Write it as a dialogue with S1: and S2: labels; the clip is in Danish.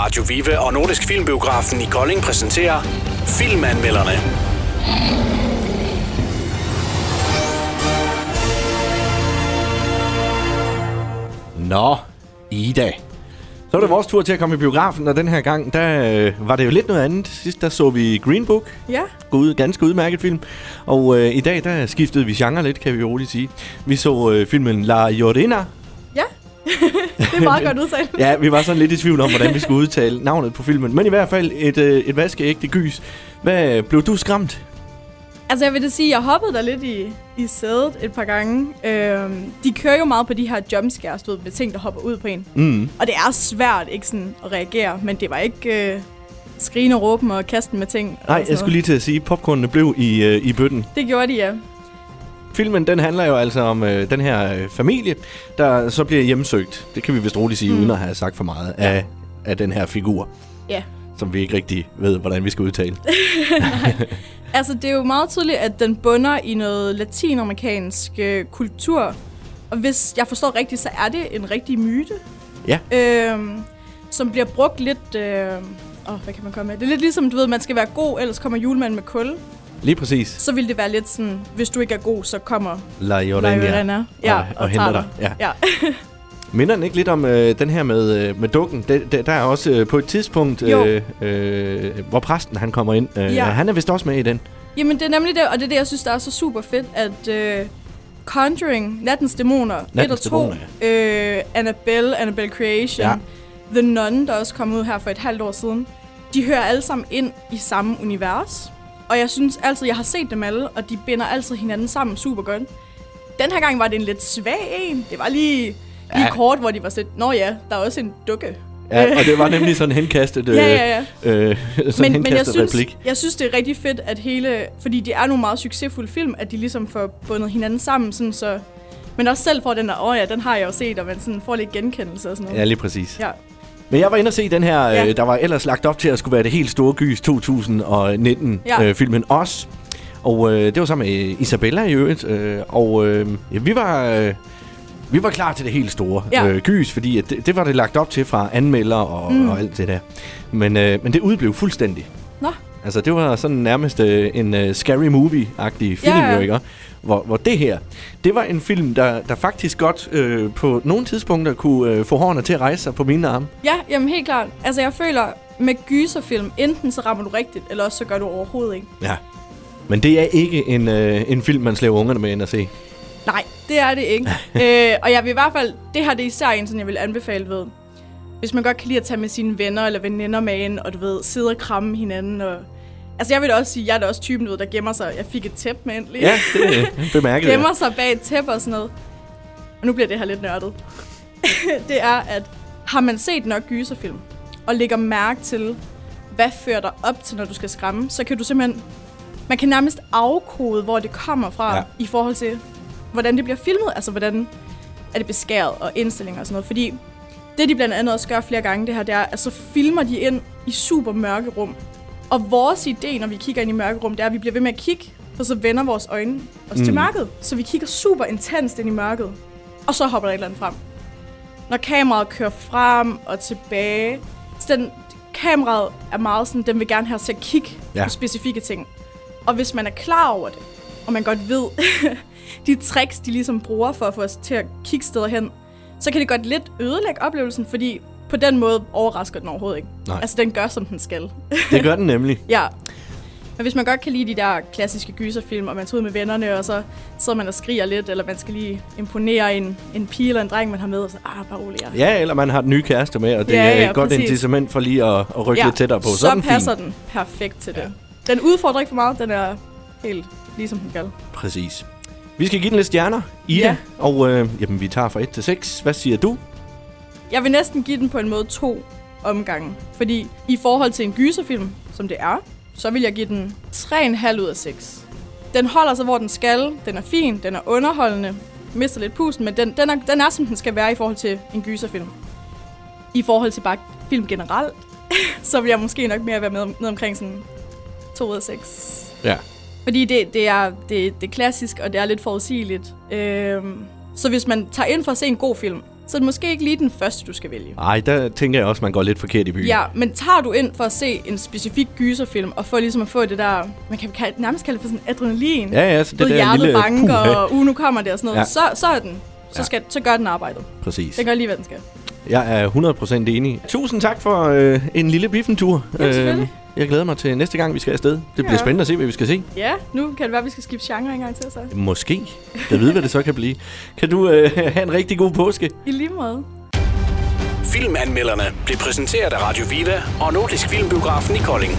S1: Radio Vive og Nordisk Filmbiografen i Kolding præsenterer Filmanmelderne.
S2: Nå, Ida. Så var det vores tur til at komme i biografen, og den her gang, der øh, var det jo lidt noget andet. Sidst der så vi Green Book,
S3: Ja,
S2: god, ganske udmærket film. Og øh, i dag, der skiftede vi genre lidt, kan vi roligt sige. Vi så øh, filmen La Llorina.
S3: Det er meget godt udtalt.
S2: Ja, vi var sådan lidt i tvivl om, hvordan vi skulle udtale navnet på filmen. Men i hvert fald et, øh, et vaskeægte gys. Hvad blev du skræmt?
S3: Altså jeg vil da sige, jeg hoppede der lidt i, i sædet et par gange. Øhm, de kører jo meget på de her jumpscares, du ved, med ting, der hopper ud på en.
S2: Mm.
S3: Og det er svært ikke sådan at reagere, men det var ikke øh, skrigende, råben og kasten med ting. og
S2: Nej, jeg skulle
S3: noget.
S2: lige til at sige, popcornene blev i, øh, i bøtten.
S3: Det gjorde de, ja.
S2: Filmen den handler jo altså om øh, den her øh, familie, der så bliver hjemsøgt. Det kan vi vist roligt sige, mm. uden at have sagt for meget,
S3: Ja.
S2: af, af den her figur,
S3: Ja.
S2: som vi ikke rigtig ved, hvordan vi skal udtale.
S3: Altså, det er jo meget tydeligt, at den bunder i noget latinamerikansk øh, kultur. Og hvis jeg forstår rigtigt, så er det en rigtig myte.
S2: Ja.
S3: Øhm, som bliver brugt lidt... Øh, åh, hvad kan man komme med? Det er lidt ligesom, du ved, man skal være god, ellers kommer julemanden med kul.
S2: Lige præcis.
S3: Så vil det være lidt sådan, hvis du ikke er god, så kommer
S2: La Llorina.
S3: Lajorana. Ja,
S2: og, og henter dig. Ja.
S3: Ja.
S2: Minder den ikke lidt om øh, den her med, øh, med dukken? Det, det, der er også øh, på et tidspunkt, øh, øh, hvor præsten han kommer ind. Øh,
S3: Ja.
S2: Han er vist også med i den.
S3: Jamen, det er nemlig det, og det er det, jeg synes, der er så super fedt, at øh, Conjuring, Nattens Dæmoner, 1 og
S2: Nattens
S3: 2,
S2: Dæmoner,
S3: øh, Annabelle, Annabelle Creation,
S2: Ja.
S3: ja. The Nun, der også kom ud her for et halvt år siden, de hører alle sammen ind i samme univers. Og jeg synes altid, jeg har set dem alle, og de binder altid hinanden sammen super godt. Den her gang var det en lidt svag en. Det var lige, lige
S2: Ja.
S3: kort, hvor de var sådan, Nå ja, der er også en dukke.
S2: Ja, og det var nemlig sådan henkastet, øh,
S3: Ja, ja, ja.
S2: Øh, sådan
S3: men, men jeg
S2: henkastet
S3: synes,
S2: replik.
S3: jeg synes, det er rigtig fedt, at hele... Fordi det er nogle meget succesfulde film, at de ligesom får bundet hinanden sammen, sådan så... Men også selv får den der, åh oh ja, den har jeg jo set, og man sådan får lidt genkendelse og sådan
S2: Ja,
S3: noget.
S2: lige præcis.
S3: Ja.
S2: Men jeg var inde og se den her,
S3: Ja.
S2: øh, der var ellers lagt op til at skulle være det helt store gys 2019-filmen
S3: Ja.
S2: øh, filmen Os. Og øh, det var sammen med Isabella i øvrigt. Øh, og øh, ja, vi var... Øh, vi var klar til det helt store
S3: Ja.
S2: øh, gys, fordi at det, det var det lagt op til fra anmelder og, mm.
S3: Mm.
S2: og alt det der. Men, øh, men det udblev fuldstændig.
S3: Nå.
S2: Altså, det var sådan nærmest øh, en øh, scary movie-agtig film,
S3: Ja, ja.
S2: jo, ikke? Hvor, hvor det her, det var en film, der, der faktisk godt øh, på nogle tidspunkter kunne øh, få hårene til at rejse sig på mine arme.
S3: Ja, jamen helt klart. Altså jeg føler, med gyserfilm, enten så rammer du rigtigt, eller også så gør du overhovedet ikke.
S2: Ja. Men det er ikke en, øh, en film, man slæver ungerne med ind at se.
S3: Nej, det er det ikke. øh, og jeg vil i hvert fald, det her det er især en, som jeg vil anbefale ved. Hvis man godt kan lide at tage med sine venner eller veninder med ind, og du ved, sidde og kramme hinanden. Og... Altså jeg vil da også sige, jeg er da også typen, der gemmer sig. Jeg fik et tæppe med ind lige.
S2: Ja, det bemærkede
S3: gemmer sig bag et tæppe og sådan noget. Og nu bliver det her lidt nørdet. det er, at har man set nok gyserfilm, og lægger mærke til, hvad fører dig op til, når du skal skræmme, så kan du simpelthen... Man kan nærmest afkode, hvor det kommer fra,
S2: ja.
S3: i forhold til, hvordan det bliver filmet. Altså, hvordan er det beskæret og indstillinger og sådan noget. Fordi det, de blandt andet også gør flere gange, det her, det er, at så filmer de ind i super mørke rum. Og vores idé, når vi kigger ind i mørke rum, det er, at vi bliver ved med at kigge, for så vender vores øjne os mm. til mørket. Så vi kigger super intenst ind i mørket. Og så hopper der et eller andet frem. Når kameraet kører frem og tilbage, så den, kameraet er meget sådan, den vil gerne have os til at kigge
S2: ja.
S3: på specifikke ting. Og hvis man er klar over det, og man godt ved de tricks, de ligesom bruger for at få os til at kigge steder hen, så kan det godt lidt ødelægge oplevelsen, fordi på den måde overrasker den overhovedet ikke.
S2: Nej.
S3: Altså, den gør, som den skal.
S2: Det gør den nemlig.
S3: Ja. Men hvis man godt kan lide de der klassiske gyserfilm, og man tager ud med vennerne, og så sidder man og skriger lidt, eller man skal lige imponere en, en pige eller en dreng, man har med, og så, ah, bare rolig. Ja,
S2: Ja, eller man har den nye kæreste med, og det
S3: Ja,
S2: er
S3: ja,
S2: et godt
S3: præcis.
S2: incitament for lige at, at rykke lidt tættere på.
S3: så,
S2: er den fin.
S3: passer den perfekt til det.
S2: Ja.
S3: Ja. Den udfordrer ikke for meget, den er helt ligesom den skal.
S2: Præcis. Vi skal give den lidt stjerner, Ida.
S3: Ja.
S2: Og øh, jamen, vi tager fra 1 til 6. Hvad siger du?
S3: Jeg vil næsten give den på en måde to omgange. Fordi i forhold til en gyserfilm, som det er, så vil jeg give den 3,5 ud af 6. Den holder sig, hvor den skal. Den er fin, den er underholdende. Mister lidt pusten, men den, den, er, den er, som den skal være i forhold til en gyserfilm. I forhold til bare film generelt, så vil jeg måske nok mere være med, med omkring sådan 2 ud af 6.
S2: Ja.
S3: Fordi det, det, er, det, det er klassisk, og det er lidt forudsigeligt. Øhm, så hvis man tager ind for at se en god film, så er det måske ikke lige den første, du skal vælge.
S2: Ej, der tænker jeg også, man går lidt forkert i byen.
S3: Ja, men tager du ind for at se en specifik gyserfilm, og for ligesom at få det der, man kan kalde, nærmest kalde det for sådan adrenalin.
S2: Ja, ja, så det der
S3: hjertet
S2: lille
S3: banker,
S2: puha.
S3: og uh, nu kommer det og sådan noget.
S2: Ja.
S3: Ja. Så, så er den. Så,
S2: Ja.
S3: skal, så gør den arbejdet.
S2: Præcis.
S3: Den gør lige, hvad den skal.
S2: Jeg er 100% enig. Tusind tak for øh, en lille biffentur.
S3: Ja, selvfølgelig.
S2: jeg glæder mig til næste gang, vi skal afsted. Det bliver
S3: Ja.
S2: spændende at se, hvad vi skal se.
S3: Ja, nu kan det være, at vi skal skifte genre en gang til, så.
S2: Måske. Jeg ved, hvad det så kan blive. Kan du øh, have en rigtig god påske?
S3: I lige måde.
S1: Filmanmelderne blev præsenteret af Radio Viva og Nordisk Filmbiografen i Kolding.